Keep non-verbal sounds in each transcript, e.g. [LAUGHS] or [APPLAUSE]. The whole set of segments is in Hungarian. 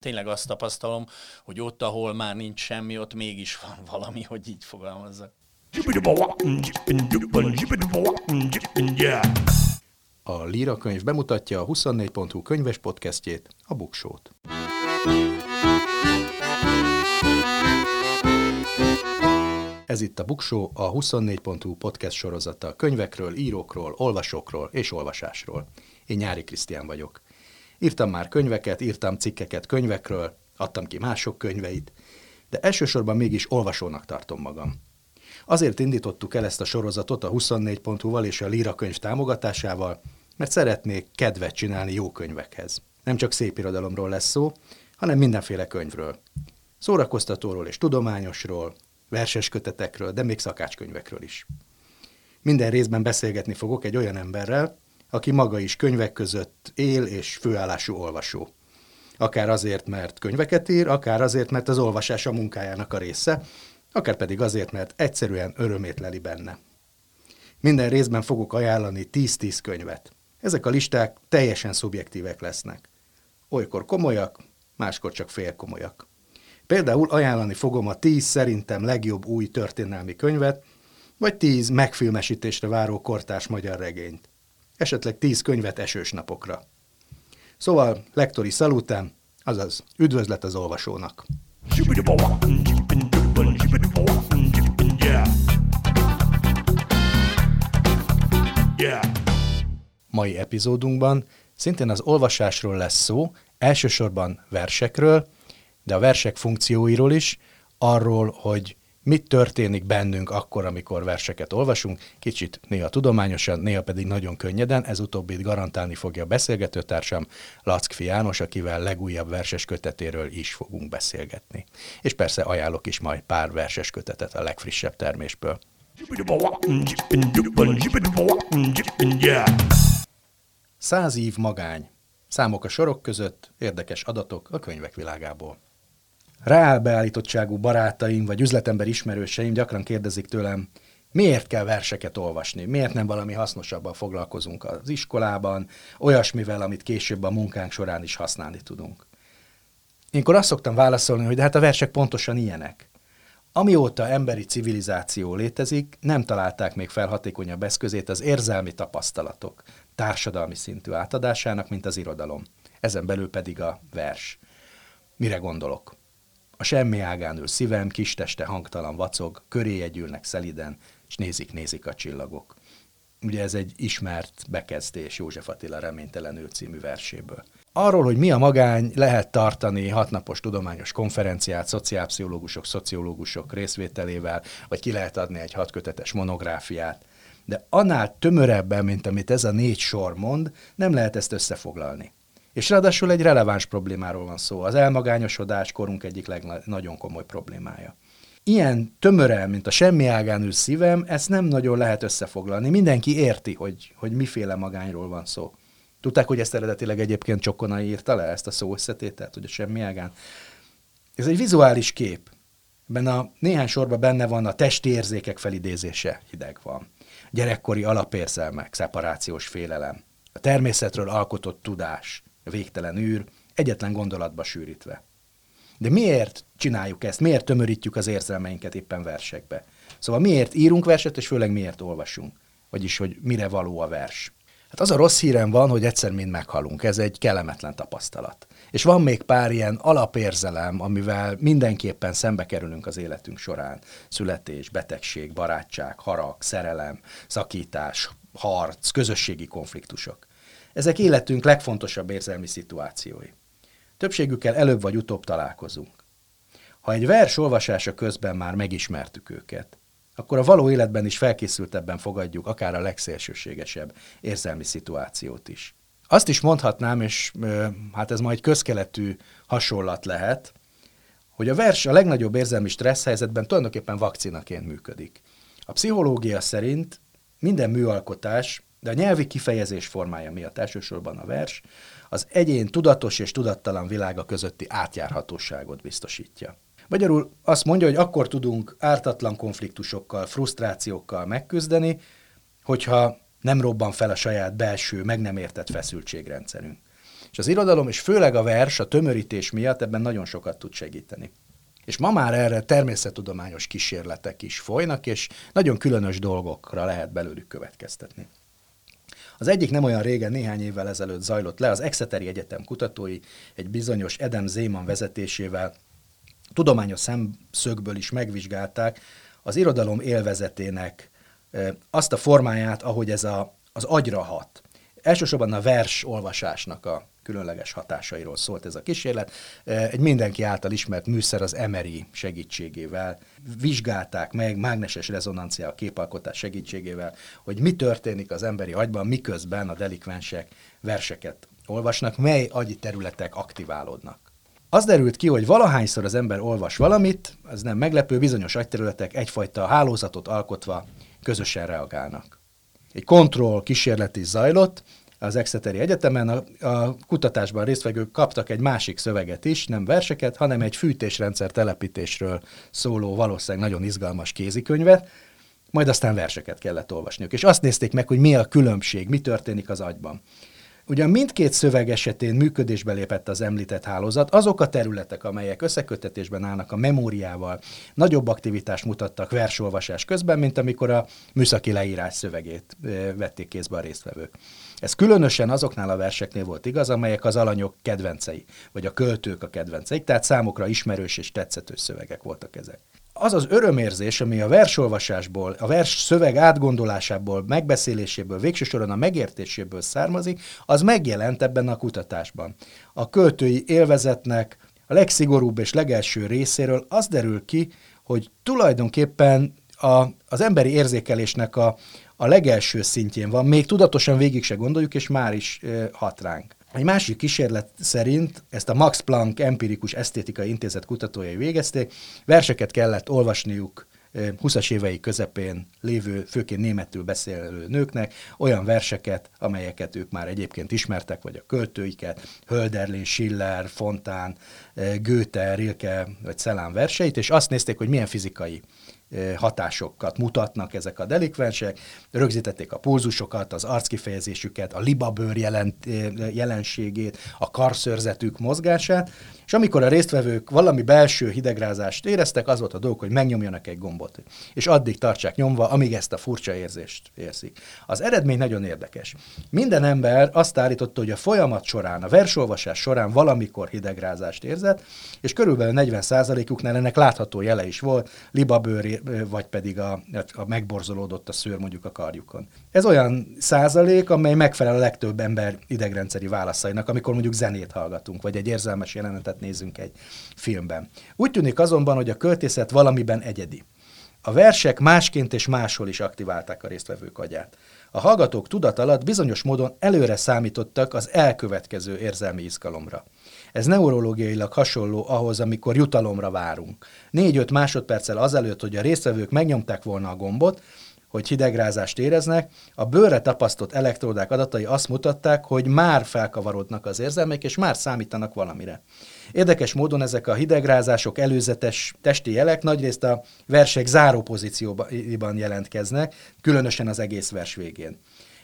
Tényleg azt tapasztalom, hogy ott, ahol már nincs semmi, ott mégis van [LAUGHS] valami, hogy így fogalmazzak. A Líra könyv bemutatja a 24.hu könyves podcastjét, a Buksót. Ez itt a Buksó, a 24.hu podcast sorozata könyvekről, írókról, olvasókról és olvasásról. Én Nyári Krisztián vagyok. Írtam már könyveket, írtam cikkeket könyvekről, adtam ki mások könyveit, de elsősorban mégis olvasónak tartom magam. Azért indítottuk el ezt a sorozatot a 24.hu-val és a Lira könyv támogatásával, mert szeretnék kedvet csinálni jó könyvekhez. Nem csak szép irodalomról lesz szó, hanem mindenféle könyvről. Szórakoztatóról és tudományosról, verses kötetekről, de még szakácskönyvekről is. Minden részben beszélgetni fogok egy olyan emberrel, aki maga is könyvek között él és főállású olvasó. Akár azért, mert könyveket ír, akár azért, mert az olvasás a munkájának a része, akár pedig azért, mert egyszerűen örömét leli benne. Minden részben fogok ajánlani 10-10 könyvet. Ezek a listák teljesen szubjektívek lesznek. Olykor komolyak, máskor csak félkomolyak. Például ajánlani fogom a 10 szerintem legjobb új történelmi könyvet, vagy 10 megfilmesítésre váró kortás magyar regényt esetleg tíz könyvet esős napokra. Szóval lektori szalután, azaz üdvözlet az olvasónak. Mai epizódunkban szintén az olvasásról lesz szó, elsősorban versekről, de a versek funkcióiról is, arról, hogy mit történik bennünk akkor, amikor verseket olvasunk, kicsit néha tudományosan, néha pedig nagyon könnyeden, ez utóbbit garantálni fogja a beszélgetőtársam Lackfi János, akivel legújabb verses kötetéről is fogunk beszélgetni. És persze ajánlok is majd pár verses kötetet a legfrissebb termésből. Száz év magány. Számok a sorok között, érdekes adatok a könyvek világából rábeállítottságú barátaim vagy üzletember ismerőseim gyakran kérdezik tőlem, miért kell verseket olvasni, miért nem valami hasznosabban foglalkozunk az iskolában, olyasmivel, amit később a munkánk során is használni tudunk. Énkor azt szoktam válaszolni, hogy de hát a versek pontosan ilyenek. Amióta emberi civilizáció létezik, nem találták még fel hatékonyabb eszközét az érzelmi tapasztalatok társadalmi szintű átadásának, mint az irodalom. Ezen belül pedig a vers. Mire gondolok? A semmi ágán ül szívem, kis teste hangtalan vacog, köré jegyülnek szeliden, és nézik-nézik a csillagok. Ugye ez egy ismert bekezdés József Attila reménytelenül című verséből. Arról, hogy mi a magány, lehet tartani hatnapos tudományos konferenciát szociálpszichológusok, szociológusok részvételével, vagy ki lehet adni egy hatkötetes monográfiát. De annál tömörebben, mint amit ez a négy sor mond, nem lehet ezt összefoglalni. És ráadásul egy releváns problémáról van szó. Az elmagányosodás korunk egyik leg- nagyon komoly problémája. Ilyen tömören, mint a semmi ágán ül szívem, ezt nem nagyon lehet összefoglalni. Mindenki érti, hogy, hogy miféle magányról van szó. Tudták, hogy ezt eredetileg egyébként Csokonai írta le, ezt a szó összetételt, hogy a semmi ágán. Ez egy vizuális kép. Benne a néhány sorban benne van a testi érzékek felidézése, hideg van. Gyerekkori alapérzelmek, szeparációs félelem. A természetről alkotott tudás, végtelen űr, egyetlen gondolatba sűrítve. De miért csináljuk ezt? Miért tömörítjük az érzelmeinket éppen versekbe? Szóval miért írunk verset, és főleg miért olvasunk? Vagyis, hogy mire való a vers? Hát az a rossz hírem van, hogy egyszer mind meghalunk. Ez egy kellemetlen tapasztalat. És van még pár ilyen alapérzelem, amivel mindenképpen szembe kerülünk az életünk során. Születés, betegség, barátság, harag, szerelem, szakítás, harc, közösségi konfliktusok. Ezek életünk legfontosabb érzelmi szituációi. Többségükkel előbb vagy utóbb találkozunk. Ha egy vers olvasása közben már megismertük őket, akkor a való életben is felkészültebben fogadjuk akár a legszélsőségesebb érzelmi szituációt is. Azt is mondhatnám, és hát ez majd közkeletű hasonlat lehet, hogy a vers a legnagyobb érzelmi stressz helyzetben tulajdonképpen vakcinaként működik. A pszichológia szerint minden műalkotás de a nyelvi kifejezés formája miatt elsősorban a vers az egyén tudatos és tudattalan világa közötti átjárhatóságot biztosítja. Magyarul azt mondja, hogy akkor tudunk ártatlan konfliktusokkal, frusztrációkkal megküzdeni, hogyha nem robban fel a saját belső, meg nem értett feszültségrendszerünk. És az irodalom, és főleg a vers, a tömörítés miatt ebben nagyon sokat tud segíteni. És ma már erre természettudományos kísérletek is folynak, és nagyon különös dolgokra lehet belőlük következtetni. Az egyik nem olyan régen, néhány évvel ezelőtt zajlott le, az Exeteri Egyetem kutatói egy bizonyos Edem Zéman vezetésével tudományos szemszögből is megvizsgálták az irodalom élvezetének azt a formáját, ahogy ez a, az agyra hat. Elsősorban a vers olvasásnak a különleges hatásairól szólt ez a kísérlet. Egy mindenki által ismert műszer az Emery segítségével vizsgálták meg, mágneses rezonancia képalkotás segítségével, hogy mi történik az emberi agyban, miközben a delikvensek verseket olvasnak, mely agyi területek aktiválódnak. Az derült ki, hogy valahányszor az ember olvas valamit, az nem meglepő, bizonyos agyterületek egyfajta hálózatot alkotva közösen reagálnak. Egy kontroll kísérlet is zajlott, az Exeteri Egyetemen a, a kutatásban résztvevők kaptak egy másik szöveget is, nem verseket, hanem egy fűtésrendszer telepítésről szóló valószínűleg nagyon izgalmas kézikönyvet, majd aztán verseket kellett olvasniuk. És azt nézték meg, hogy mi a különbség, mi történik az agyban. Ugyan mindkét szöveg esetén működésbe lépett az említett hálózat, azok a területek, amelyek összekötetésben állnak a memóriával, nagyobb aktivitást mutattak versolvasás közben, mint amikor a műszaki leírás szövegét vették kézbe a résztvevők. Ez különösen azoknál a verseknél volt igaz, amelyek az alanyok kedvencei, vagy a költők a kedvencei, tehát számukra ismerős és tetszetős szövegek voltak ezek az az örömérzés, ami a versolvasásból, a vers szöveg átgondolásából, megbeszéléséből, végső soron a megértéséből származik, az megjelent ebben a kutatásban. A költői élvezetnek a legszigorúbb és legelső részéről az derül ki, hogy tulajdonképpen a, az emberi érzékelésnek a, a legelső szintjén van, még tudatosan végig se gondoljuk, és már is hat ránk. Egy másik kísérlet szerint ezt a Max Planck Empirikus Esztétikai Intézet kutatójai végezték, verseket kellett olvasniuk 20-as évei közepén lévő, főként németül beszélő nőknek olyan verseket, amelyeket ők már egyébként ismertek, vagy a költőiket, Hölderlin, Schiller, Fontán, Goethe, Rilke vagy Szelán verseit, és azt nézték, hogy milyen fizikai hatásokat mutatnak ezek a delikvensek, rögzítették a pulzusokat, az arckifejezésüket, a libabőr jelent, jelenségét, a karszörzetük mozgását, és amikor a résztvevők valami belső hidegrázást éreztek, az volt a dolog, hogy megnyomjanak egy gombot, és addig tartsák nyomva, amíg ezt a furcsa érzést érzik. Az eredmény nagyon érdekes. Minden ember azt állította, hogy a folyamat során, a versolvasás során valamikor hidegrázást érzett, és körülbelül 40%-uknál ennek látható jele is volt, libabőr, vagy pedig a, a megborzolódott a szőr mondjuk a karjukon. Ez olyan százalék, amely megfelel a legtöbb ember idegrendszeri válaszainak, amikor mondjuk zenét hallgatunk, vagy egy érzelmes jelenetet nézünk egy filmben. Úgy tűnik azonban, hogy a költészet valamiben egyedi. A versek másként és máshol is aktiválták a résztvevők agyát. A hallgatók tudat alatt bizonyos módon előre számítottak az elkövetkező érzelmi izgalomra. Ez neurológiailag hasonló ahhoz, amikor jutalomra várunk. Négy-öt másodperccel azelőtt, hogy a résztvevők megnyomták volna a gombot, hogy hidegrázást éreznek, a bőrre tapasztott elektródák adatai azt mutatták, hogy már felkavarodnak az érzelmek, és már számítanak valamire. Érdekes módon ezek a hidegrázások, előzetes testi jelek nagyrészt a versek záró pozícióban jelentkeznek, különösen az egész vers végén.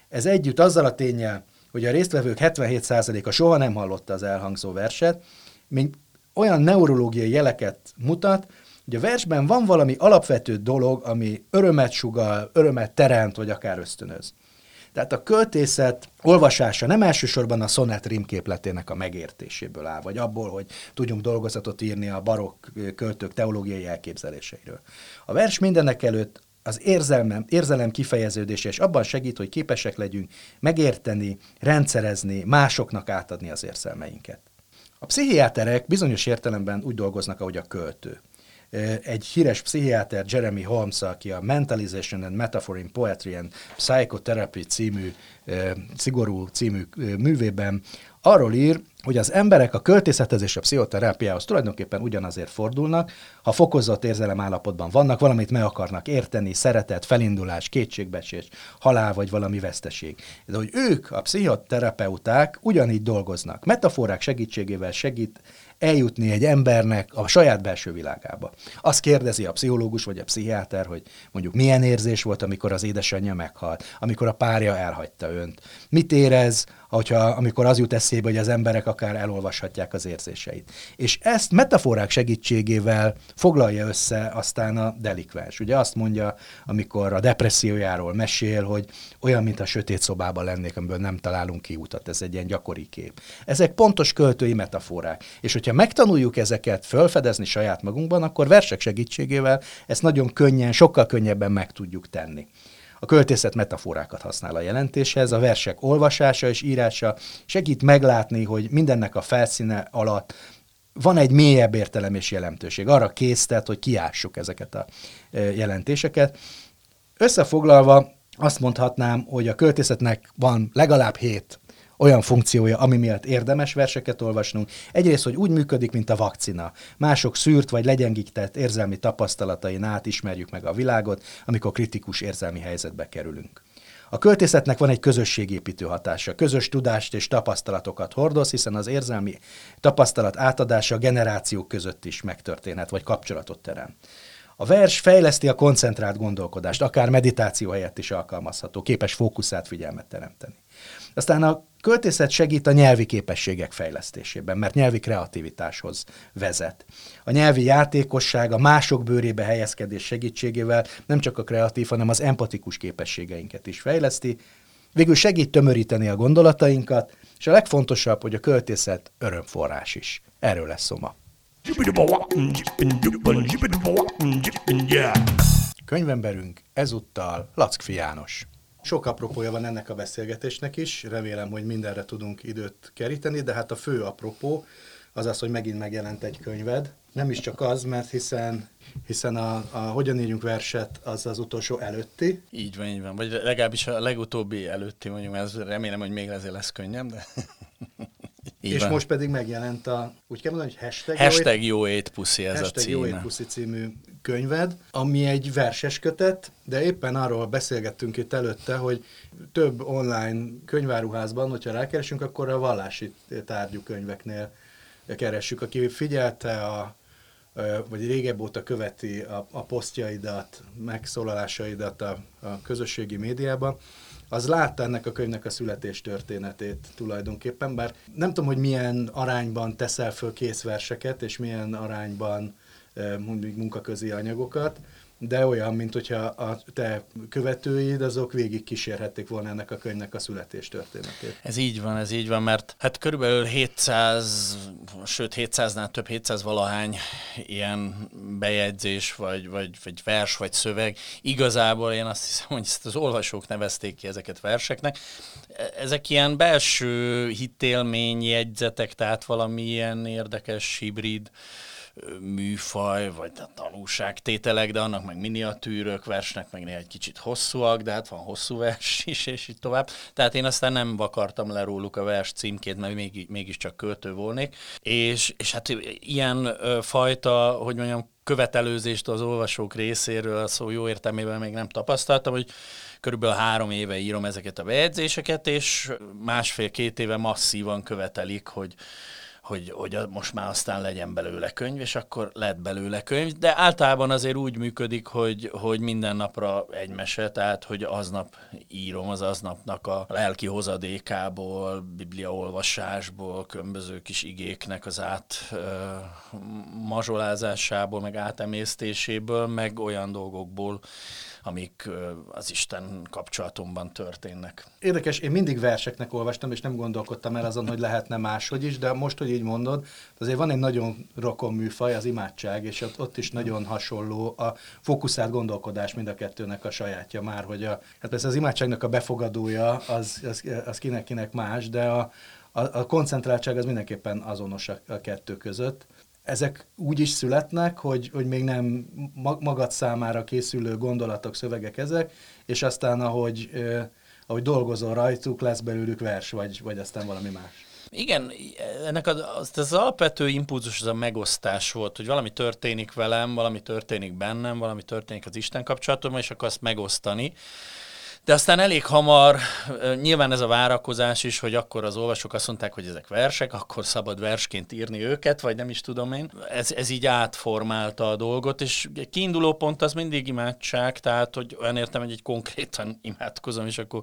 Ez együtt azzal a tényel, hogy a résztvevők 77%-a soha nem hallotta az elhangzó verset, mint olyan neurológiai jeleket mutat, hogy a versben van valami alapvető dolog, ami örömet sugal, örömet teremt, vagy akár ösztönöz. Tehát a költészet olvasása nem elsősorban a szonett rímképletének a megértéséből áll, vagy abból, hogy tudjunk dolgozatot írni a barokk költők teológiai elképzeléseiről. A vers mindenek előtt az érzelmem, érzelem kifejeződése, és abban segít, hogy képesek legyünk megérteni, rendszerezni, másoknak átadni az érzelmeinket. A pszichiáterek bizonyos értelemben úgy dolgoznak, ahogy a költő egy híres pszichiáter, Jeremy Holmes, aki a Mentalization and Metaphor in Poetry and Psychotherapy című, szigorú című művében arról ír, hogy az emberek a költészethez és a pszichoterápiához tulajdonképpen ugyanazért fordulnak, ha fokozott érzelemállapotban vannak, valamit meg akarnak érteni, szeretet, felindulás, kétségbeesés, halál vagy valami veszteség. De hogy ők, a pszichoterapeuták ugyanígy dolgoznak. Metaforák segítségével segít eljutni egy embernek a saját belső világába. Azt kérdezi a pszichológus vagy a pszichiáter, hogy mondjuk milyen érzés volt, amikor az édesanyja meghalt, amikor a párja elhagyta önt. Mit érez, hogyha, amikor az jut eszébe, hogy az emberek akár elolvashatják az érzéseit. És ezt metaforák segítségével foglalja össze aztán a delikvens. Ugye azt mondja, amikor a depressziójáról mesél, hogy olyan, mint a sötét szobában lennék, amiből nem találunk kiutat. Ez egy ilyen gyakori kép. Ezek pontos költői metaforák. És hogyha megtanuljuk ezeket felfedezni saját magunkban, akkor versek segítségével ezt nagyon könnyen, sokkal könnyebben meg tudjuk tenni. A költészet metaforákat használ a jelentéshez, a versek olvasása és írása segít meglátni, hogy mindennek a felszíne alatt van egy mélyebb értelem és jelentőség. Arra késztet, hogy kiássuk ezeket a jelentéseket. Összefoglalva azt mondhatnám, hogy a költészetnek van legalább hét olyan funkciója, ami miatt érdemes verseket olvasnunk. Egyrészt, hogy úgy működik, mint a vakcina. Mások szűrt vagy legyengített érzelmi tapasztalatain át ismerjük meg a világot, amikor kritikus érzelmi helyzetbe kerülünk. A költészetnek van egy közösségépítő hatása. Közös tudást és tapasztalatokat hordoz, hiszen az érzelmi tapasztalat átadása generációk között is megtörténhet, vagy kapcsolatot terem. A vers fejleszti a koncentrált gondolkodást, akár meditáció helyett is alkalmazható, képes fókuszát figyelmet teremteni. Aztán a költészet segít a nyelvi képességek fejlesztésében, mert nyelvi kreativitáshoz vezet. A nyelvi játékosság, a mások bőrébe helyezkedés segítségével nem csak a kreatív, hanem az empatikus képességeinket is fejleszti, végül segít tömöríteni a gondolatainkat, és a legfontosabb, hogy a költészet örömforrás is. Erről lesz szó ma. Könyvemberünk ezúttal Lackfi János. Sok apropója van ennek a beszélgetésnek is, remélem, hogy mindenre tudunk időt keríteni, de hát a fő apropó az az, hogy megint megjelent egy könyved. Nem is csak az, mert hiszen hiszen a, a Hogyan írjunk verset az az utolsó előtti. Így van, így van. Vagy legalábbis a legutóbbi előtti, mondjuk, ez remélem, hogy még ezért lesz könnyebb, de... [LAUGHS] Így és van. most pedig megjelent a, úgy kell mondani, hogy hashtag, hashtag jó ét puszi ez hashtag a címe. jó ét puszi című könyved, ami egy verses kötet, de éppen arról beszélgettünk itt előtte, hogy több online könyváruházban, hogyha rákeresünk, akkor a vallási tárgyú könyveknél keressük. Aki figyelte a vagy régebb óta követi a, a posztjaidat, megszólalásaidat a, a közösségi médiában, az látta ennek a könyvnek a születés történetét tulajdonképpen, bár nem tudom, hogy milyen arányban teszel föl készverseket, és milyen arányban mondjuk munkaközi anyagokat, de olyan, mint hogyha a te követőid, azok végig kísérhették volna ennek a könyvnek a születés történetét. Ez így van, ez így van, mert hát körülbelül 700, sőt 700-nál több 700 valahány ilyen bejegyzés, vagy, vagy, vagy vers, vagy szöveg. Igazából én azt hiszem, hogy ezt az olvasók nevezték ki ezeket verseknek. Ezek ilyen belső hitélményjegyzetek, tehát valami ilyen érdekes hibrid műfaj, vagy tanulságtételek, de annak meg miniatűrök, versnek meg néha egy kicsit hosszúak, de hát van hosszú vers [LAUGHS] is, és így tovább. Tehát én aztán nem vakartam le róluk a vers címkét, mert még, mégiscsak költő volnék. És, és hát ilyen fajta, hogy mondjam, követelőzést az olvasók részéről, a szó jó értelmében még nem tapasztaltam, hogy körülbelül három éve írom ezeket a bejegyzéseket, és másfél-két éve masszívan követelik, hogy hogy, hogy most már aztán legyen belőle könyv, és akkor lett belőle könyv, de általában azért úgy működik, hogy, hogy minden napra egy mese, tehát hogy aznap írom az aznapnak a lelki hozadékából, bibliaolvasásból, különböző kis igéknek az át ö, mazsolázásából, meg átemésztéséből, meg olyan dolgokból, amik az Isten kapcsolatomban történnek. Érdekes, én mindig verseknek olvastam, és nem gondolkodtam el azon, hogy lehetne máshogy is, de most, hogy így mondod, azért van egy nagyon rokon műfaj, az imádság, és ott, ott is nagyon hasonló a fókuszált gondolkodás mind a kettőnek a sajátja már, hogy a, hát persze az imádságnak a befogadója az, az, az kinek-kinek más, de a, a, a koncentráltság az mindenképpen azonos a, a kettő között ezek úgy is születnek, hogy, hogy még nem magad számára készülő gondolatok, szövegek ezek, és aztán ahogy, ahogy dolgozol rajtuk, lesz belőlük vers, vagy, vagy aztán valami más. Igen, ennek az, az, az alapvető impulzus az a megosztás volt, hogy valami történik velem, valami történik bennem, valami történik az Isten kapcsolatomban, és akkor azt megosztani. De aztán elég hamar, nyilván ez a várakozás is, hogy akkor az olvasók azt mondták, hogy ezek versek, akkor szabad versként írni őket, vagy nem is tudom én. Ez, ez így átformálta a dolgot, és kiinduló pont az mindig imádság, tehát hogy olyan értem, hogy egy konkrétan [LAUGHS] imádkozom, és akkor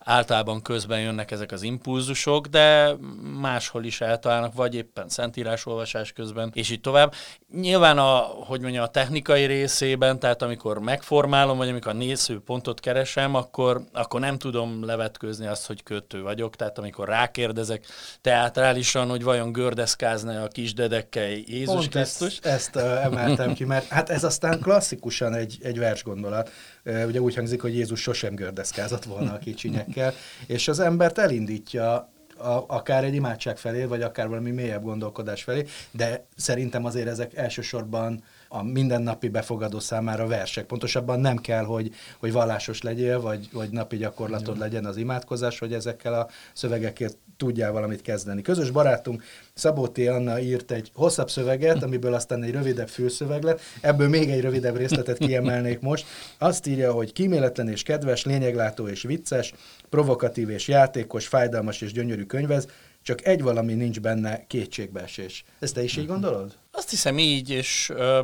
általában közben jönnek ezek az impulzusok, de máshol is eltalálnak, vagy éppen szentírás olvasás közben, és így tovább. Nyilván a, hogy mondja, a technikai részében, tehát amikor megformálom, vagy amikor a nézőpontot keresem, akkor, akkor nem tudom levetkőzni azt, hogy kötő vagyok, tehát amikor rákérdezek teátrálisan, hogy vajon gördeszkázna a kisdedekkel Jézus Pont Krisztus. Ezt, ezt emeltem ki, mert hát ez aztán klasszikusan egy, egy vers gondolat. Uh, ugye úgy hangzik, hogy Jézus sosem gördeszkázott volna a kicsinyekkel, és az embert elindítja a, akár egy imádság felé, vagy akár valami mélyebb gondolkodás felé, de szerintem azért ezek elsősorban a mindennapi befogadó számára versek. Pontosabban nem kell, hogy, hogy vallásos legyél, vagy, vagy napi gyakorlatod legyen az imádkozás, hogy ezekkel a szövegekért tudjál valamit kezdeni. Közös barátunk Szabóti Anna írt egy hosszabb szöveget, amiből aztán egy rövidebb fülszöveg lett. Ebből még egy rövidebb részletet kiemelnék most. Azt írja, hogy kíméletlen és kedves, lényeglátó és vicces, provokatív és játékos, fájdalmas és gyönyörű könyvez, csak egy valami nincs benne, kétségbeesés. Ezt te is így gondolod? Azt hiszem így, és ö,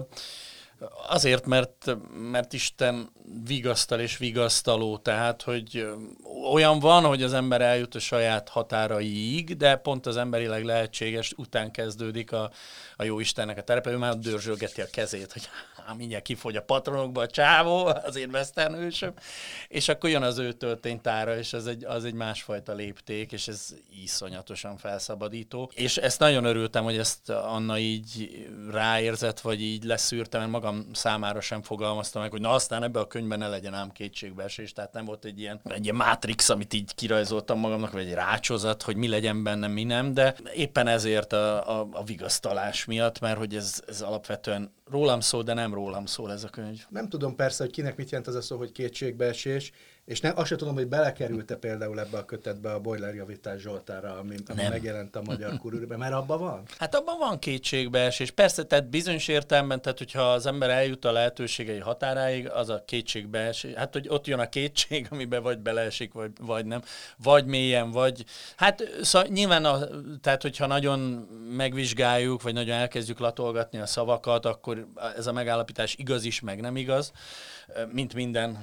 azért, mert, mert Isten vigasztal és vigasztaló, tehát, hogy olyan van, hogy az ember eljut a saját határaiig, de pont az emberileg lehetséges után kezdődik a, a jó Istennek a terepe, ő már dörzsölgeti a kezét, hogy há, mindjárt kifogy a patronokba a csávó, az én western és akkor jön az ő tölténytára, és az egy, az egy másfajta lépték, és ez iszonyatosan felszabadító. És ezt nagyon örültem, hogy ezt Anna így ráérzett, vagy így leszűrtem, mert magam számára sem fogalmaztam meg, hogy na aztán ebbe a könyvben ne legyen ám kétségbeesés, tehát nem volt egy ilyen, egy ilyen matrix, amit így kirajzoltam magamnak, vagy egy rácsozat, hogy mi legyen benne, mi nem, de éppen ezért a, a, a vigasztalás miatt, mert hogy ez, ez alapvetően rólam szól, de nem rólam szól ez a könyv. Nem tudom persze, hogy kinek mit jelent az a szó, hogy kétségbeesés, és nem, azt sem tudom, hogy belekerült-e például ebbe a kötetbe a Boiler Javítás Zsoltára, ami, ami megjelent a magyar kurűrben, mert abban van? Hát abban van kétségbeesés. Persze, tehát bizonyos értelemben, tehát hogyha az ember eljut a lehetőségei határáig, az a kétségbeesés. Hát, hogy ott jön a kétség, [LAUGHS] amiben vagy beleesik, vagy, vagy nem. Vagy mélyen, vagy... Hát szóval nyilván, a, tehát hogyha nagyon megvizsgáljuk, vagy nagyon elkezdjük latolgatni a szavakat, akkor ez a megállapítás igaz is, meg nem igaz mint minden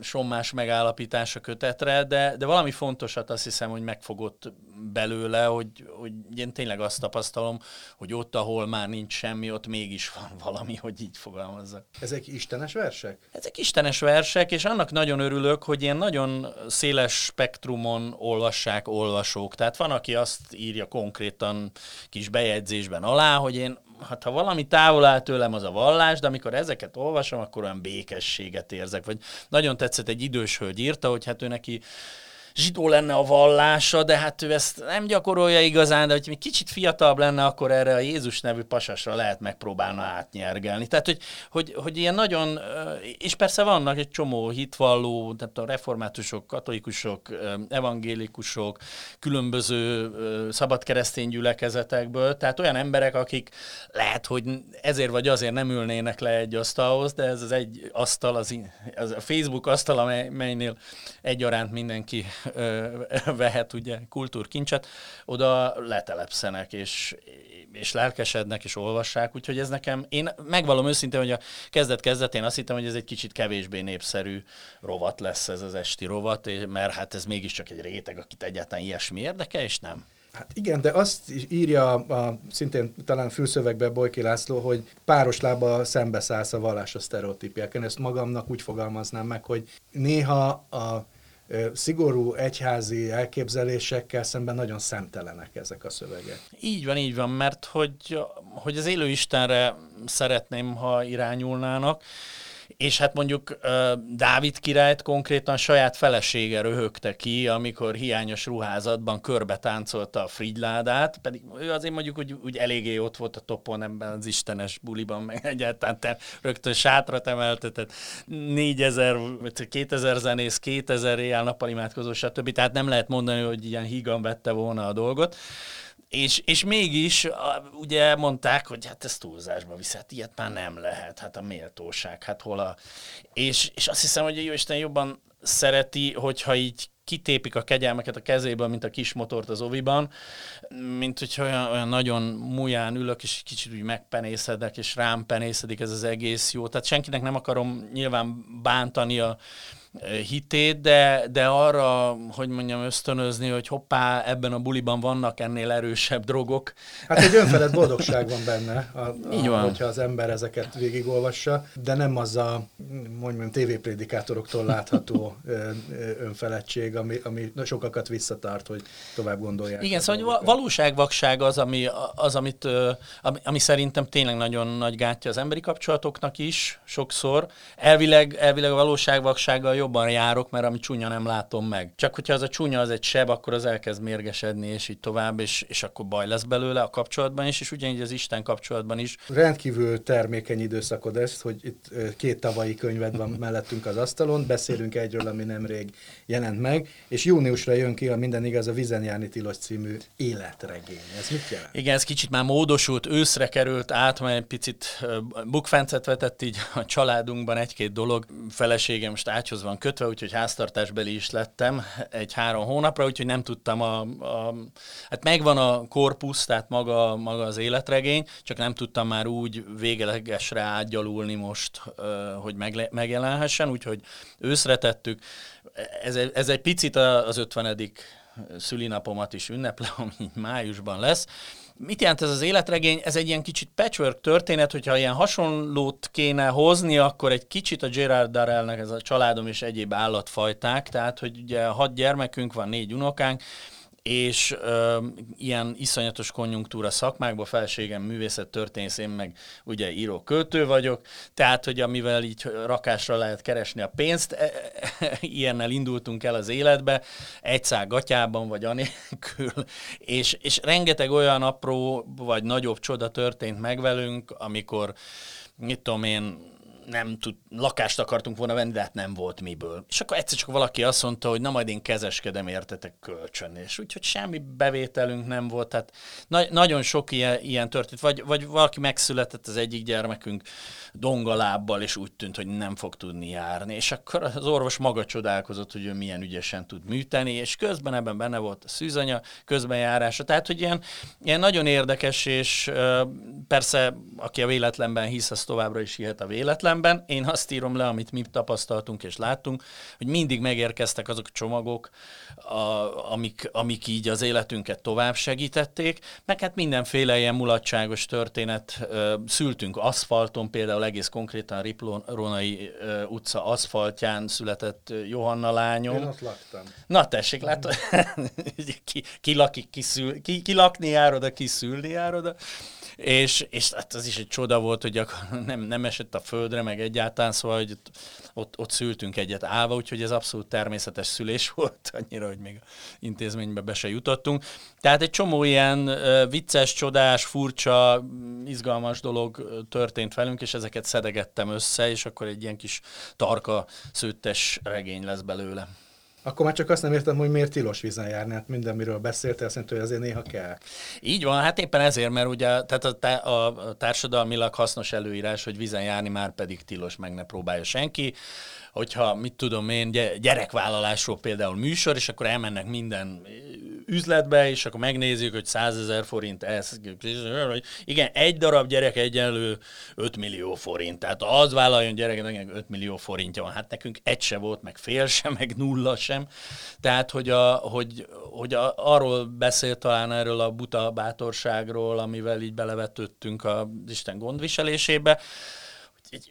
sommás megállapítás a kötetre, de, de valami fontosat azt hiszem, hogy megfogott belőle, hogy, hogy én tényleg azt tapasztalom, hogy ott, ahol már nincs semmi, ott mégis van [LAUGHS] valami, hogy így fogalmazzak. Ezek istenes versek? Ezek istenes versek, és annak nagyon örülök, hogy ilyen nagyon széles spektrumon olvassák olvasók. Tehát van, aki azt írja konkrétan kis bejegyzésben alá, hogy én hát ha valami távol áll tőlem, az a vallás, de amikor ezeket olvasom, akkor olyan békességet érzek. Vagy nagyon tetszett egy idős hölgy írta, hogy hát ő neki zsidó lenne a vallása, de hát ő ezt nem gyakorolja igazán, de hogy még kicsit fiatalabb lenne, akkor erre a Jézus nevű pasasra lehet megpróbálna átnyergelni. Tehát, hogy, hogy, hogy ilyen nagyon, és persze vannak egy csomó hitvalló, tehát a reformátusok, katolikusok, evangélikusok, különböző szabad keresztény gyülekezetekből, tehát olyan emberek, akik lehet, hogy ezért vagy azért nem ülnének le egy asztalhoz, de ez az egy asztal, az, az a Facebook asztal, amelynél egyaránt mindenki [LAUGHS] vehet ugye kultúrkincset, oda letelepszenek, és, és lelkesednek, és olvassák, úgyhogy ez nekem, én megvalom őszintén, hogy a kezdet-kezdetén azt hittem, hogy ez egy kicsit kevésbé népszerű rovat lesz ez az esti rovat, mert hát ez mégiscsak egy réteg, akit egyáltalán ilyesmi érdekel, és nem. Hát igen, de azt is írja a, szintén talán fülszövegbe Bojki László, hogy páros lába szembeszállsz a vallás a sztereotípiáken. Ezt magamnak úgy fogalmaznám meg, hogy néha a szigorú egyházi elképzelésekkel szemben nagyon szemtelenek ezek a szövegek. Így van, így van, mert hogy, hogy az élő Istenre szeretném, ha irányulnának, és hát mondjuk Dávid királyt konkrétan saját felesége röhögte ki, amikor hiányos ruházatban körbe táncolta a frigyládát, pedig ő azért mondjuk úgy, úgy eléggé ott volt a topon ebben az istenes buliban, meg egyáltalán te rögtön sátrat emeltetett, 4000, 2000 zenész, 2000 éjjel nappal imádkozó, stb. Tehát nem lehet mondani, hogy ilyen hígan vette volna a dolgot. És, és mégis ugye mondták, hogy hát ez túlzásba visz, hát ilyet már nem lehet, hát a méltóság, hát hol a... És, és azt hiszem, hogy a Jóisten jobban szereti, hogyha így kitépik a kegyelmeket a kezéből, mint a kis motort az oviban, mint hogyha olyan, olyan nagyon múján ülök, és kicsit úgy megpenészedek, és rám penészedik ez az egész jó. Tehát senkinek nem akarom nyilván bántani a, hitét, de, de arra, hogy mondjam, ösztönözni, hogy hoppá, ebben a buliban vannak ennél erősebb drogok. Hát egy önfelett boldogság van benne, a, a, Így van. hogyha az ember ezeket végigolvassa, de nem az a, mondjam, tévéprédikátoroktól látható önfeledtség, ami, ami sokakat visszatart, hogy tovább gondolják. Igen, szóval valóságvakság az, ami, az amit, ami, ami szerintem tényleg nagyon nagy gátja az emberi kapcsolatoknak is, sokszor. Elvileg, elvileg a valóságvaksággal jobban járok, mert ami csúnya nem látom meg. Csak hogyha az a csúnya az egy seb, akkor az elkezd mérgesedni, és így tovább, és, és akkor baj lesz belőle a kapcsolatban is, és ugyanígy az Isten kapcsolatban is. Rendkívül termékeny időszakod ez, hogy itt két tavalyi könyved van [LAUGHS] mellettünk az asztalon, beszélünk egyről, ami nemrég jelent meg, és júniusra jön ki, a minden igaz, a Vizen járni tilos című életregény. Ez mit jelent? Igen, ez kicsit már módosult, őszre került át, mert egy picit bukfencet vetett így a családunkban egy-két dolog. Feleségem most ágyhoz van kötve, úgyhogy háztartásbeli is lettem egy három hónapra, úgyhogy nem tudtam a, a hát megvan a korpusz, tehát maga, maga az életregény, csak nem tudtam már úgy véglegesre átgyalulni most, hogy megle, megjelenhessen, úgyhogy őszre tettük. Ez, ez egy picit az 50. szülinapomat is ünneple, [LAUGHS] ami májusban lesz, Mit jelent ez az életregény? Ez egy ilyen kicsit patchwork történet, hogyha ilyen hasonlót kéne hozni, akkor egy kicsit a Gerard Darrellnek ez a családom és egyéb állatfajták, tehát hogy ugye hat gyermekünk van, négy unokánk, és ö, ilyen iszonyatos konjunktúra szakmákban, felségem művészet történész, én meg ugye író költő vagyok, tehát, hogy amivel így rakásra lehet keresni a pénzt, e, e, ilyennel indultunk el az életbe, egy szál gatyában, vagy anélkül, és, és rengeteg olyan apró, vagy nagyobb csoda történt meg velünk, amikor, mit tudom én, nem tud, lakást akartunk volna venni, de hát nem volt miből. És akkor egyszer csak valaki azt mondta, hogy na majd én kezeskedem értetek kölcsön, és úgyhogy semmi bevételünk nem volt, tehát na- nagyon sok ilyen, ilyen történt, vagy, vagy valaki megszületett az egyik gyermekünk dongalábbal, és úgy tűnt, hogy nem fog tudni járni, és akkor az orvos maga csodálkozott, hogy ő milyen ügyesen tud műteni, és közben ebben benne volt a szűzanya közbenjárása, tehát hogy ilyen, ilyen nagyon érdekes, és persze, aki a véletlenben hisz, az továbbra is hihet a véletlen, értelemben én azt írom le, amit mi tapasztaltunk és láttunk, hogy mindig megérkeztek azok a csomagok, a, amik, amik így az életünket tovább segítették, meg hát mindenféle ilyen mulatságos történet. Szültünk aszfalton, például egész konkrétan Riplonai utca aszfaltján született Johanna lányom. Én ott laktam. Na tessék, látod, [LAUGHS] ki, ki, lakik, ki, szül, ki, ki lakni jár oda, ki szülni jár oda és, és hát az is egy csoda volt, hogy nem, nem esett a földre, meg egyáltalán, szóval hogy ott, ott, ott szültünk egyet állva, úgyhogy ez abszolút természetes szülés [LAUGHS] volt, annyira, hogy még intézménybe be se jutottunk. Tehát egy csomó ilyen vicces, csodás, furcsa, izgalmas dolog történt velünk, és ezeket szedegettem össze, és akkor egy ilyen kis tarka szőttes regény lesz belőle. Akkor már csak azt nem értem, hogy miért tilos vízen járni, hát minden, miről beszéltél, mondta, hogy azért néha kell. Így van, hát éppen ezért, mert ugye tehát a, a társadalmilag hasznos előírás, hogy vízen járni már pedig tilos, meg ne próbálja senki hogyha, mit tudom én, gyerekvállalásról például műsor, és akkor elmennek minden üzletbe, és akkor megnézzük, hogy 100 ezer forint ez. Igen, egy darab gyerek egyenlő 5 millió forint. Tehát az vállaljon gyereknek 5 millió forintja van. Hát nekünk egy se volt, meg fél sem, meg nulla sem. Tehát, hogy, a, hogy, hogy a, arról beszél talán erről a buta bátorságról, amivel így belevetődtünk a Isten gondviselésébe,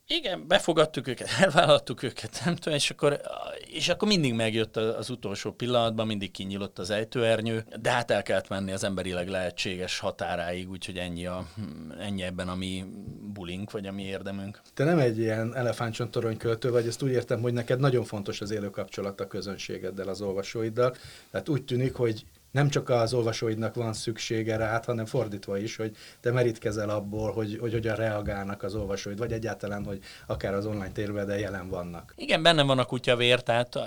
igen, befogadtuk őket, [LAUGHS] elvállaltuk őket, nem tudom, és akkor, és akkor mindig megjött az utolsó pillanatban, mindig kinyílott az ejtőernyő, de hát el kellett menni az emberileg lehetséges határáig, úgyhogy ennyi, a, ennyi ebben a mi bulink, vagy a mi érdemünk. Te nem egy ilyen elefántcsontorony költő vagy, ezt úgy értem, hogy neked nagyon fontos az élő kapcsolat a közönségeddel, az olvasóiddal. Tehát úgy tűnik, hogy nem csak az olvasóidnak van szüksége rá, hanem fordítva is, hogy te merítkezel abból, hogy, hogy hogyan reagálnak az olvasóid, vagy egyáltalán, hogy akár az online térben, de jelen vannak. Igen, bennem van a kutyavér, tehát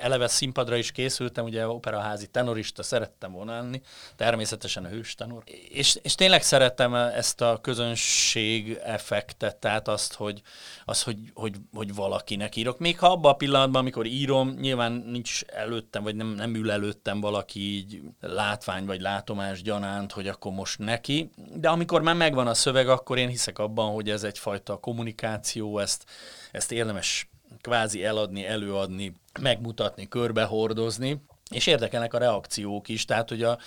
eleve színpadra is készültem, ugye operaházi tenorista szerettem vonálni, természetesen a hős tenor. És, és tényleg szerettem ezt a közönség effektet, tehát azt, hogy, az, hogy, hogy, hogy valakinek írok. Még ha abban a pillanatban, amikor írom, nyilván nincs előttem, vagy nem, nem ül előttem valaki így látvány vagy látomás gyanánt, hogy akkor most neki. De amikor már megvan a szöveg, akkor én hiszek abban, hogy ez egyfajta kommunikáció, ezt, ezt érdemes kvázi eladni, előadni, megmutatni, körbehordozni, és érdekelnek a reakciók is, tehát hogy a,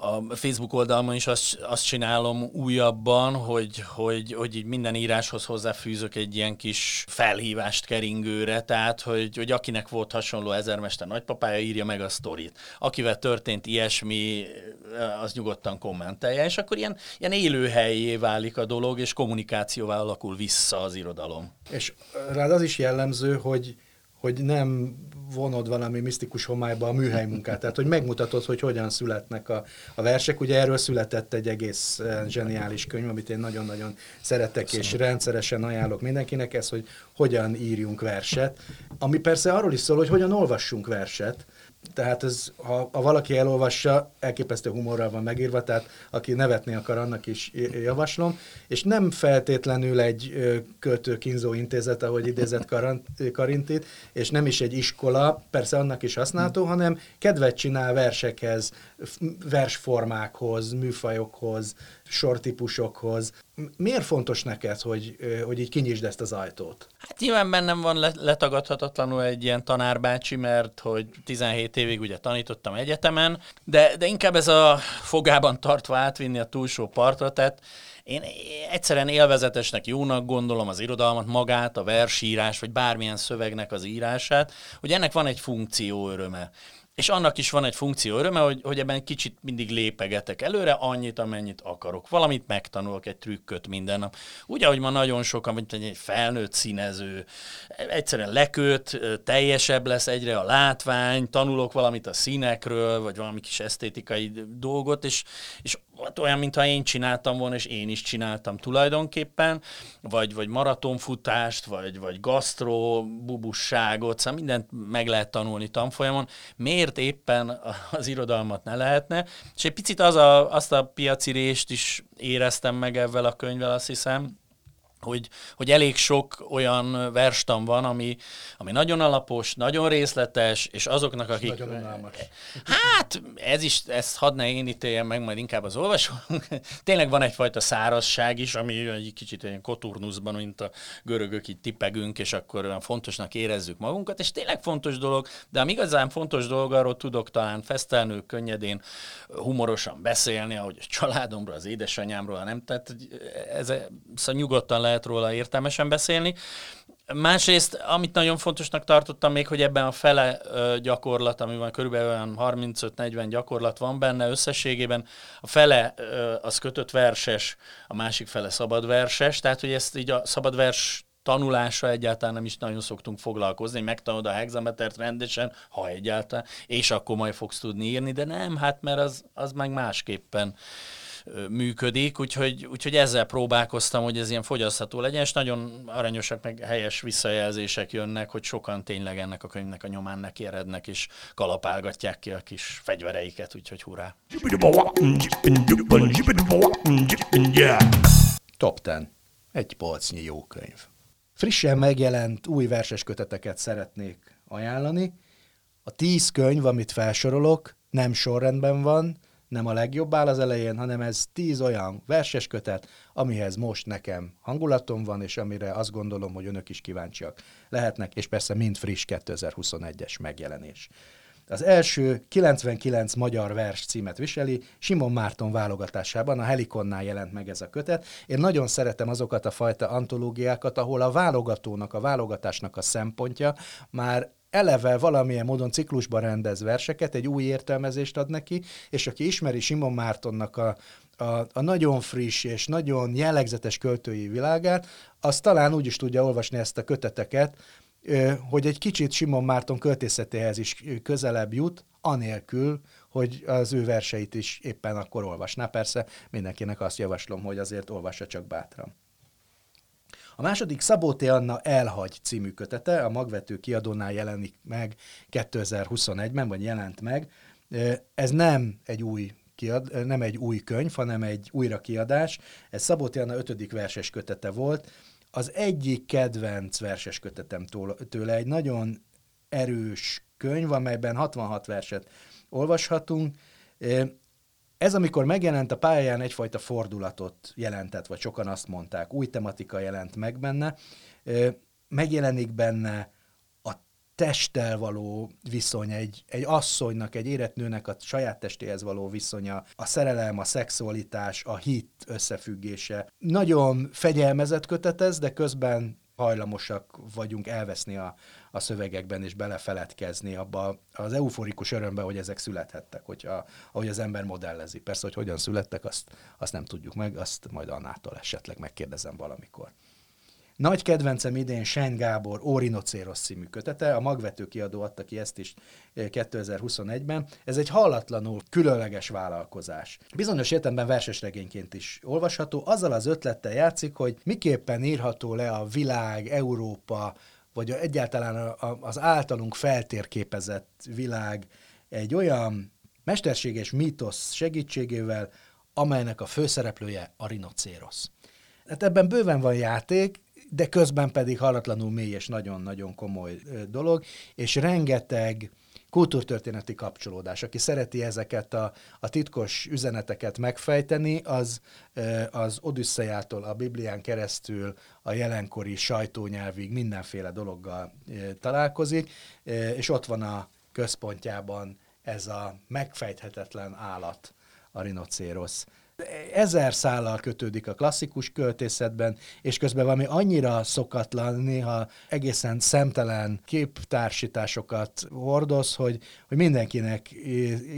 a Facebook oldalon is azt, azt csinálom újabban, hogy, hogy, hogy így minden íráshoz hozzáfűzök egy ilyen kis felhívást keringőre, tehát hogy, hogy akinek volt hasonló ezermester nagypapája, írja meg a sztorit. Akivel történt ilyesmi, az nyugodtan kommentelje, és akkor ilyen, ilyen élőhelyé válik a dolog, és kommunikációvá alakul vissza az irodalom. És rád az is jellemző, hogy hogy nem vonod valami misztikus homályba a műhely munkát, tehát hogy megmutatod, hogy hogyan születnek a, a versek. Ugye erről született egy egész eh, zseniális könyv, amit én nagyon-nagyon szeretek, Köszönöm. és rendszeresen ajánlok mindenkinek, ez, hogy hogyan írjunk verset, ami persze arról is szól, hogy hogyan olvassunk verset, tehát ez, ha, ha valaki elolvassa, elképesztő humorral van megírva, tehát aki nevetni akar, annak is javaslom, és nem feltétlenül egy költő kínzó intézet, ahogy idézett Karintit, és nem is egy iskola, persze annak is használható, hanem kedvet csinál versekhez, versformákhoz, műfajokhoz, sortípusokhoz. Miért fontos neked, hogy, hogy így kinyisd ezt az ajtót? Hát nyilván bennem van letagadhatatlanul egy ilyen tanárbácsi, mert hogy 17 évig ugye tanítottam egyetemen, de, de inkább ez a fogában tartva átvinni a túlsó partra, tehát én egyszerűen élvezetesnek, jónak gondolom az irodalmat, magát, a versírás, vagy bármilyen szövegnek az írását, hogy ennek van egy funkció öröme. És annak is van egy funkció öröme, hogy, hogy ebben kicsit mindig lépegetek előre, annyit, amennyit akarok. Valamit megtanulok, egy trükköt minden nap. Úgy, ahogy ma nagyon sokan, mint egy felnőtt színező, egyszerűen leköt, teljesebb lesz egyre a látvány, tanulok valamit a színekről, vagy valami kis esztétikai dolgot, és, és olyan, mintha én csináltam volna, és én is csináltam tulajdonképpen, vagy, vagy maratonfutást, vagy, vagy gasztro, bubusságot, szóval mindent meg lehet tanulni tanfolyamon. Miért éppen az irodalmat ne lehetne? És egy picit az a, azt a piaci rést is éreztem meg ebben a könyvvel, azt hiszem, hogy, hogy elég sok olyan verstam van, ami, ami nagyon alapos, nagyon részletes, és azoknak, akik... Nagyon unalmas. Hát, ez is, ezt hadd ne én ítéljem meg majd inkább az olvasó. [LAUGHS] Tényleg van egyfajta szárazság is, ami egy kicsit olyan koturnuszban, mint a görögök így tipegünk, és akkor olyan fontosnak érezzük magunkat, és tényleg fontos dolog, de ami igazán fontos dolog, arról tudok talán fesztelnő, könnyedén, humorosan beszélni, ahogy a családomról, az édesanyámról, nem, tehát ez, szóval nyugodtan lehet róla értelmesen beszélni. Másrészt, amit nagyon fontosnak tartottam még, hogy ebben a fele gyakorlat, ami van körülbelül olyan 35-40 gyakorlat van benne összességében, a fele az kötött verses, a másik fele szabad verses, tehát hogy ezt így a szabad vers tanulása egyáltalán nem is nagyon szoktunk foglalkozni, megtanulod a hexametert rendesen, ha egyáltalán, és akkor majd fogsz tudni írni, de nem, hát mert az, az meg másképpen működik, úgyhogy, úgyhogy ezzel próbálkoztam, hogy ez ilyen fogyasztható legyen, és nagyon aranyosak, meg helyes visszajelzések jönnek, hogy sokan tényleg ennek a könyvnek a nyomán nekérednek, és kalapálgatják ki a kis fegyvereiket, úgyhogy hurrá! Top 10. Egy polcnyi jó könyv. Frissen megjelent új verses köteteket szeretnék ajánlani. A tíz könyv, amit felsorolok, nem sorrendben van, nem a legjobb áll az elején, hanem ez tíz olyan verses kötet, amihez most nekem hangulatom van, és amire azt gondolom, hogy önök is kíváncsiak lehetnek, és persze mind friss 2021-es megjelenés. Az első 99 magyar vers címet viseli, Simon Márton válogatásában, a Helikonnál jelent meg ez a kötet. Én nagyon szeretem azokat a fajta antológiákat, ahol a válogatónak, a válogatásnak a szempontja már eleve valamilyen módon ciklusban rendez verseket, egy új értelmezést ad neki, és aki ismeri Simon Mártonnak a, a, a nagyon friss és nagyon jellegzetes költői világát, az talán úgy is tudja olvasni ezt a köteteket, hogy egy kicsit Simon Márton költészetéhez is közelebb jut, anélkül, hogy az ő verseit is éppen akkor olvasná. Persze mindenkinek azt javaslom, hogy azért olvassa csak bátran. A második Szabóté Anna Elhagy című kötete, a magvető kiadónál jelenik meg 2021-ben, vagy jelent meg. Ez nem egy új kiad, nem egy új könyv, hanem egy újrakiadás. Ez Szabóti Anna ötödik verses kötete volt. Az egyik kedvenc verses kötetem tőle egy nagyon erős könyv, amelyben 66 verset olvashatunk. Ez, amikor megjelent a pályán egyfajta fordulatot jelentett, vagy sokan azt mondták, új tematika jelent meg benne, megjelenik benne a testtel való viszony, egy, egy asszonynak, egy érett nőnek a saját testéhez való viszonya, a szerelem, a szexualitás, a hit összefüggése. Nagyon fegyelmezett kötet ez, de közben hajlamosak vagyunk elveszni a, a szövegekben és belefeledkezni abba az euforikus örömbe, hogy ezek születhettek, hogyha, ahogy az ember modellezi. Persze, hogy hogyan születtek, azt, azt nem tudjuk meg, azt majd Annától esetleg megkérdezem valamikor. Nagy kedvencem idén Sen Gábor Órinocéros című kötete, a Magvető kiadó adta ki ezt is 2021-ben. Eh, Ez egy hallatlanul különleges vállalkozás. Bizonyos értelemben versesregényként is olvasható, azzal az ötlettel játszik, hogy miképpen írható le a világ, Európa, vagy egyáltalán az általunk feltérképezett világ egy olyan mesterséges mítosz segítségével, amelynek a főszereplője a rinocérosz. Hát ebben bőven van játék, de közben pedig hallatlanul mély és nagyon-nagyon komoly dolog, és rengeteg kultúrtörténeti kapcsolódás. Aki szereti ezeket a, a titkos üzeneteket megfejteni, az az Odüsszejától a Biblián keresztül a jelenkori sajtónyelvig mindenféle dologgal találkozik, és ott van a központjában ez a megfejthetetlen állat, a rinocérosz ezer szállal kötődik a klasszikus költészetben, és közben valami annyira szokatlan, néha egészen szemtelen képtársításokat hordoz, hogy, hogy mindenkinek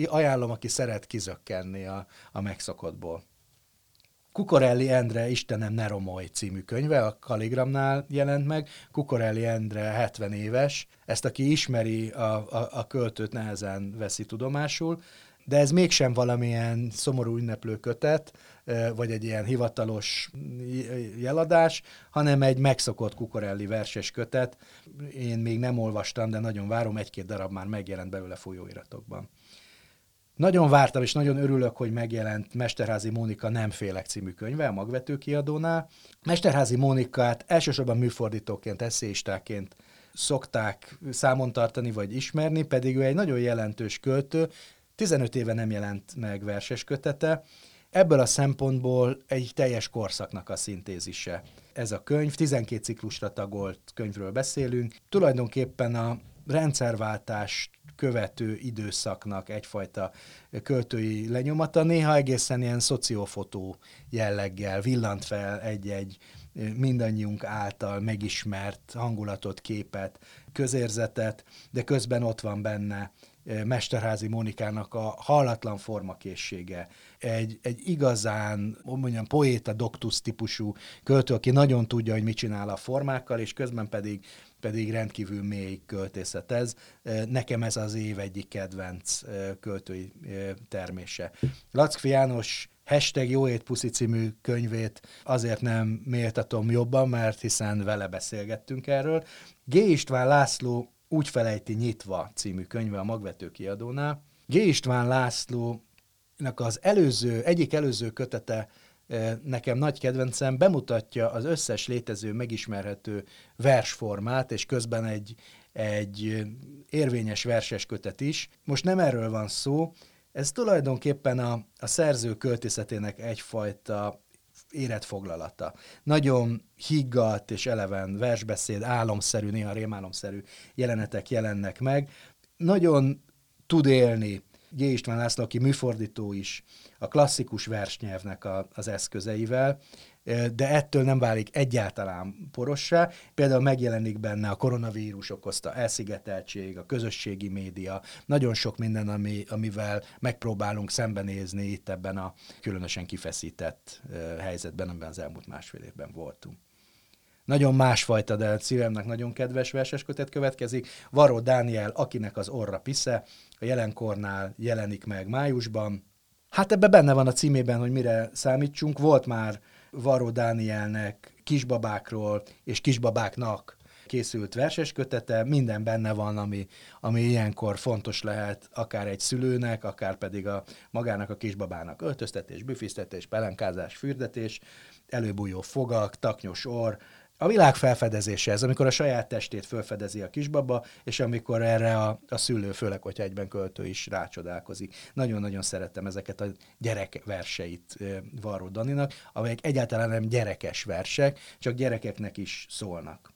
ajánlom, aki szeret kizökkenni a, a megszokottból. Kukorelli Endre Istenem ne romolj című könyve, a Kaligramnál jelent meg. Kukorelli Endre 70 éves, ezt aki ismeri a, a, a költőt nehezen veszi tudomásul, de ez mégsem valamilyen szomorú ünneplő kötet, vagy egy ilyen hivatalos jeladás, hanem egy megszokott Kukorelli verses kötet. Én még nem olvastam, de nagyon várom, egy-két darab már megjelent belőle folyóiratokban. Nagyon vártam, és nagyon örülök, hogy megjelent Mesterházi Mónika Nem félek című könyve a Magvető kiadónál. Mesterházi Mónikát elsősorban műfordítóként, eszéistáként szokták számon tartani vagy ismerni, pedig ő egy nagyon jelentős költő, 15 éve nem jelent meg verses kötete, ebből a szempontból egy teljes korszaknak a szintézise. Ez a könyv, 12 ciklusra tagolt könyvről beszélünk, tulajdonképpen a rendszerváltást követő időszaknak egyfajta költői lenyomata, néha egészen ilyen szociofotó jelleggel villant fel egy-egy mindannyiunk által megismert hangulatot, képet, közérzetet, de közben ott van benne Mesterházi Mónikának a hallatlan formakészsége, egy, egy igazán, mondjam, poéta doktus típusú költő, aki nagyon tudja, hogy mit csinál a formákkal, és közben pedig pedig rendkívül mély költészet ez. Nekem ez az év egyik kedvenc költői termése. Lackfi János hashtag Jó Ét Puszi című könyvét azért nem méltatom jobban, mert hiszen vele beszélgettünk erről. G. István László úgy felejti nyitva című könyve a Magvető kiadónál. G. István Lászlónak az előző, egyik előző kötete e, nekem nagy kedvencem, bemutatja az összes létező, megismerhető versformát, és közben egy, egy érvényes verses kötet is. Most nem erről van szó, ez tulajdonképpen a, a szerző költészetének egyfajta életfoglalata. Nagyon higgadt és eleven versbeszéd, álomszerű, néha rémálomszerű jelenetek jelennek meg. Nagyon tud élni G. István László, aki műfordító is, a klasszikus versnyelvnek a, az eszközeivel, de ettől nem válik egyáltalán porossá. Például megjelenik benne a koronavírus okozta elszigeteltség, a közösségi média, nagyon sok minden, ami, amivel megpróbálunk szembenézni itt ebben a különösen kifeszített helyzetben, amiben az elmúlt másfél évben voltunk. nagyon másfajta, de szívemnek nagyon kedves verseskötet következik. Varó Dániel, akinek az orra pisze, a jelenkornál jelenik meg májusban. Hát ebbe benne van a címében, hogy mire számítsunk. Volt már Varó Dánielnek kisbabákról és kisbabáknak készült verses kötete, minden benne van, ami, ami ilyenkor fontos lehet, akár egy szülőnek, akár pedig a magának a kisbabának. Öltöztetés, büfisztetés, pelenkázás, fürdetés, előbújó fogak, taknyos orr, a világ felfedezése ez, amikor a saját testét felfedezi a kisbaba, és amikor erre a, a szülő, főleg, hogyha egyben költő is rácsodálkozik. Nagyon-nagyon szerettem ezeket a gyerek verseit Varró Daninak, amelyek egyáltalán nem gyerekes versek, csak gyerekeknek is szólnak.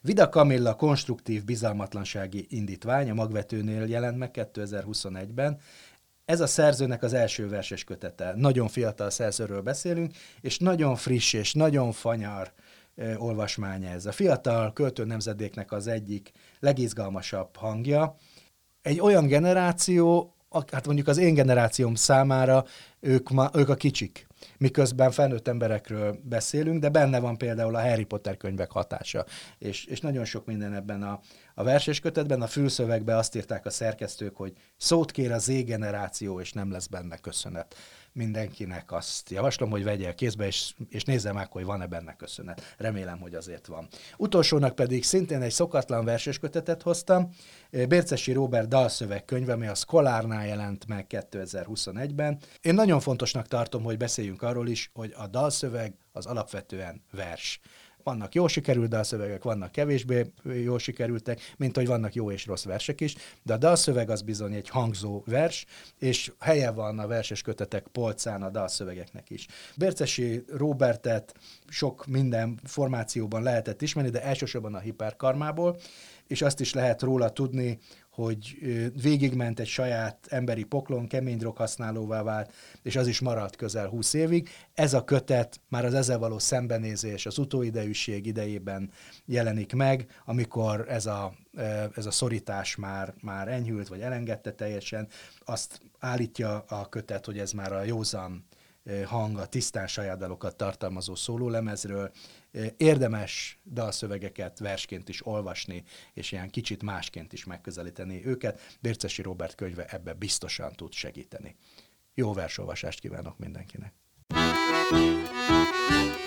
Vida Kamilla konstruktív bizalmatlansági indítvány a magvetőnél jelent meg 2021-ben. Ez a szerzőnek az első verses kötete. Nagyon fiatal szerzőről beszélünk, és nagyon friss és nagyon fanyar olvasmánya ez. A fiatal költő nemzedéknek az egyik legizgalmasabb hangja. Egy olyan generáció, hát mondjuk az én generációm számára ők, ma, ők a kicsik miközben felnőtt emberekről beszélünk, de benne van például a Harry Potter könyvek hatása, és, és nagyon sok minden ebben a, a verses a fülszövegben azt írták a szerkesztők, hogy szót kér a Z generáció, és nem lesz benne köszönet mindenkinek azt javaslom, hogy vegye kézbe, és, és nézze meg, hogy van-e benne köszönet. Remélem, hogy azért van. Utolsónak pedig szintén egy szokatlan verseskötetet hoztam, Bércesi Robert dalszöveg könyve, ami a Skolárnál jelent meg 2021-ben. Én nagyon fontosnak tartom, hogy beszéljünk arról is, hogy a dalszöveg az alapvetően vers. Vannak jó sikerült dalszövegek, vannak kevésbé jó sikerültek, mint hogy vannak jó és rossz versek is, de a dalszöveg az bizony egy hangzó vers, és helye van a verses kötetek polcán a dalszövegeknek is. Bercesi Robertet sok minden formációban lehetett ismerni, de elsősorban a hiperkarmából, és azt is lehet róla tudni, hogy végigment egy saját emberi poklon, kemény drog használóvá vált, és az is maradt közel 20 évig. Ez a kötet már az ezzel való szembenézés, az utóidejűség idejében jelenik meg, amikor ez a, ez a szorítás már, már enyhült, vagy elengedte teljesen. Azt állítja a kötet, hogy ez már a józan hang, a tisztán saját dalokat tartalmazó szólólemezről, Érdemes dalszövegeket versként is olvasni, és ilyen kicsit másként is megközelíteni őket. Bércesi Robert könyve ebbe biztosan tud segíteni. Jó versolvasást kívánok mindenkinek! Thank you.